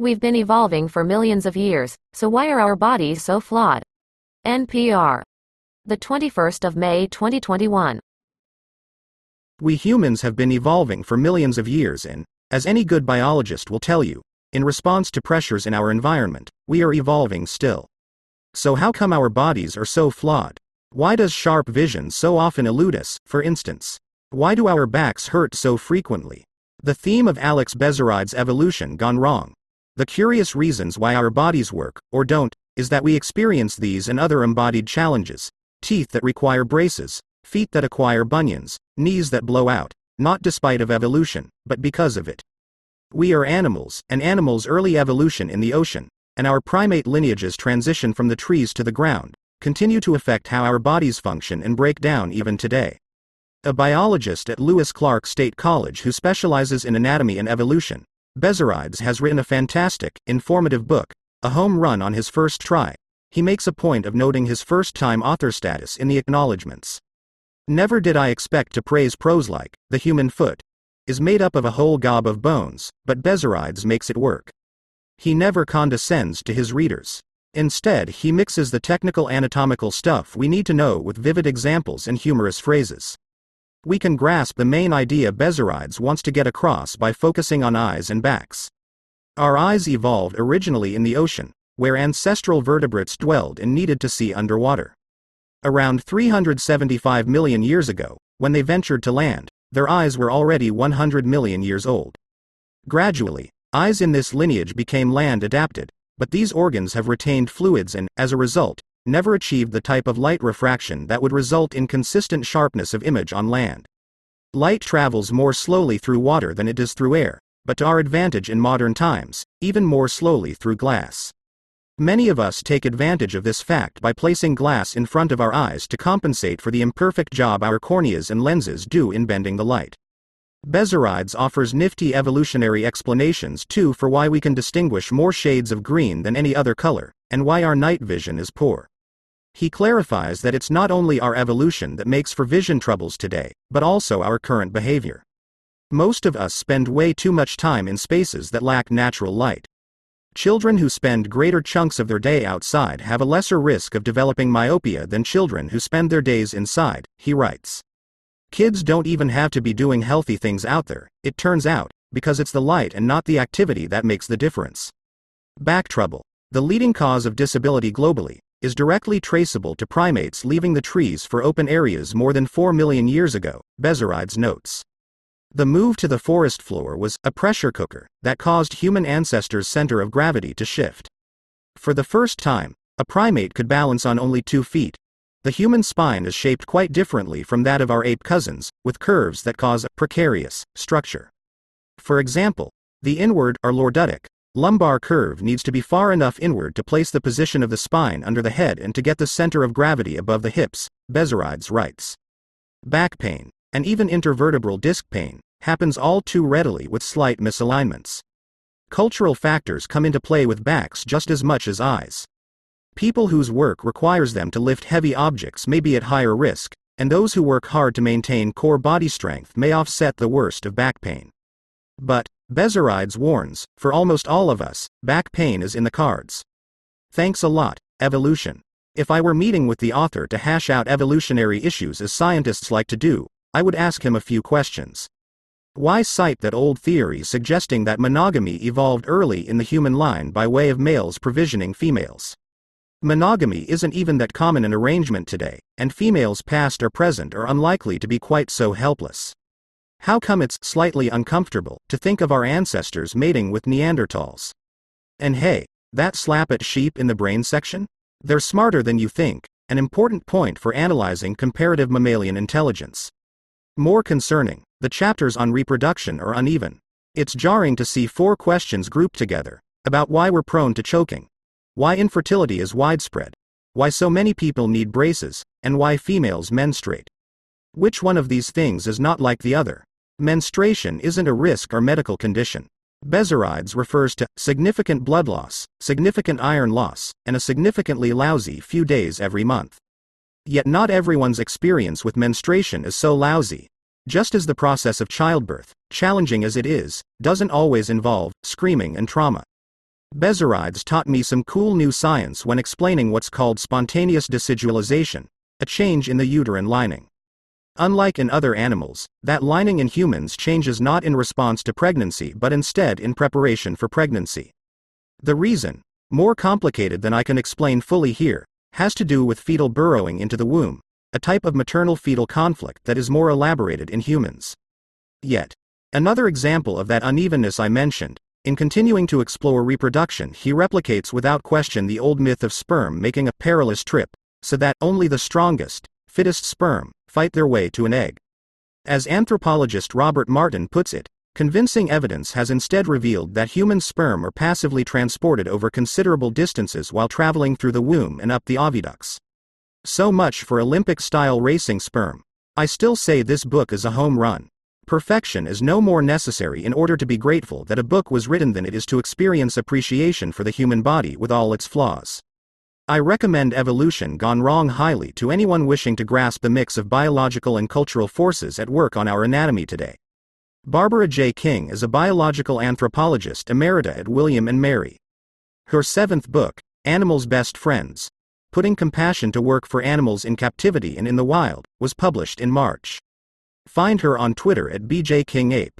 We've been evolving for millions of years, so why are our bodies so flawed? NPR. The 21st of May 2021. We humans have been evolving for millions of years and, as any good biologist will tell you, in response to pressures in our environment, we are evolving still. So how come our bodies are so flawed? Why does sharp vision so often elude us, for instance? Why do our backs hurt so frequently? The theme of Alex Bezzerides' evolution gone wrong. The curious reasons why our bodies work, or don't, is that we experience these and other embodied challenges. Teeth that require braces, feet that acquire bunions, knees that blow out, not despite of evolution, but because of it. We are animals, and animals' early evolution in the ocean, and our primate lineages transition from the trees to the ground, continue to affect how our bodies function and break down even today. A biologist at Lewis Clark State College who specializes in anatomy and evolution, Bezzerides has written a fantastic, informative book, a home run on his first try. He makes a point of noting his first time author status in the acknowledgments. Never did I expect to praise prose like, the human foot is made up of a whole gob of bones, but Bezzerides makes it work. He never condescends to his readers. Instead, he mixes the technical anatomical stuff we need to know with vivid examples and humorous phrases. We can grasp the main idea Bezzerides wants to get across by focusing on eyes and backs. Our eyes evolved originally in the ocean, where ancestral vertebrates dwelled and needed to see underwater. Around 375 million years ago, when they ventured to land, their eyes were already 100 million years old. Gradually, eyes in this lineage became land adapted, but these organs have retained fluids and, as a result, never achieved the type of light refraction that would result in consistent sharpness of image on land. Light travels more slowly through water than it does through air, but to our advantage in modern times, even more slowly through glass. Many of us take advantage of this fact by placing glass in front of our eyes to compensate for the imperfect job our corneas and lenses do in bending the light. Bezzerides offers nifty evolutionary explanations too for why we can distinguish more shades of green than any other color, and why our night vision is poor. He clarifies that it's not only our evolution that makes for vision troubles today, but also our current behavior. Most of us spend way too much time in spaces that lack natural light. Children who spend greater chunks of their day outside have a lesser risk of developing myopia than children who spend their days inside, he writes. Kids don't even have to be doing healthy things out there, it turns out, because it's the light and not the activity that makes the difference. Back trouble, the leading cause of disability globally, is directly traceable to primates leaving the trees for open areas more than 4 million years ago, Bezzerides notes. The move to the forest floor was a pressure cooker that caused human ancestors' center of gravity to shift. For the first time, a primate could balance on only two feet, the human spine is shaped quite differently from that of our ape cousins, with curves that cause a precarious structure. For example, the inward or lordotic lumbar curve needs to be far enough inward to place the position of the spine under the head and to get the center of gravity above the hips, Bezzerides writes. Back pain, and even intervertebral disc pain, happens all too readily with slight misalignments. Cultural factors come into play with backs just as much as eyes. People whose work requires them to lift heavy objects may be at higher risk, and those who work hard to maintain core body strength may offset the worst of back pain. But, Bezzerides warns, for almost all of us, back pain is in the cards. Thanks a lot, evolution. If I were meeting with the author to hash out evolutionary issues as scientists like to do, I would ask him a few questions. Why cite that old theory suggesting that monogamy evolved early in the human line by way of males provisioning females? Monogamy isn't even that common an arrangement today, and females past or present are unlikely to be quite so helpless. How come it's slightly uncomfortable to think of our ancestors mating with Neanderthals? And hey, that slap at sheep in the brain section? They're smarter than you think, an important point for analyzing comparative mammalian intelligence. More concerning, the chapters on reproduction are uneven. It's jarring to see four questions grouped together about why we're prone to choking, why infertility is widespread, why so many people need braces, and why females menstruate. Which one of these things is not like the other? Menstruation isn't a risk or medical condition. Bezzerides refers to significant blood loss, significant iron loss, and a significantly lousy few days every month. Yet not everyone's experience with menstruation is so lousy. Just as the process of childbirth, challenging as it is, doesn't always involve screaming and trauma. Bezzerides taught me some cool new science when explaining what's called spontaneous decidualization, a change in the uterine lining. Unlike in other animals, that lining in humans changes not in response to pregnancy but instead in preparation for pregnancy. The reason, more complicated than I can explain fully here, has to do with fetal burrowing into the womb, a type of maternal fetal conflict that is more elaborated in humans. Yet, another example of that unevenness I mentioned, in continuing to explore reproduction, he replicates without question the old myth of sperm making a perilous trip, so that only the strongest, fittest sperm fight their way to an egg. As anthropologist Robert Martin puts it, convincing evidence has instead revealed that human sperm are passively transported over considerable distances while traveling through the womb and up the oviducts. So much for Olympic style racing sperm. I still say this book is a home run. Perfection is no more necessary in order to be grateful that a book was written than it is to experience appreciation for the human body with all its flaws. I recommend Evolution Gone Wrong highly to anyone wishing to grasp the mix of biological and cultural forces at work on our anatomy today. Barbara J. King is a biological anthropologist emerita at William and Mary. Her seventh book, Animals' Best Friends Putting Compassion to Work for Animals in Captivity and in the Wild, was published in March. Find her on Twitter at BJ King Ape.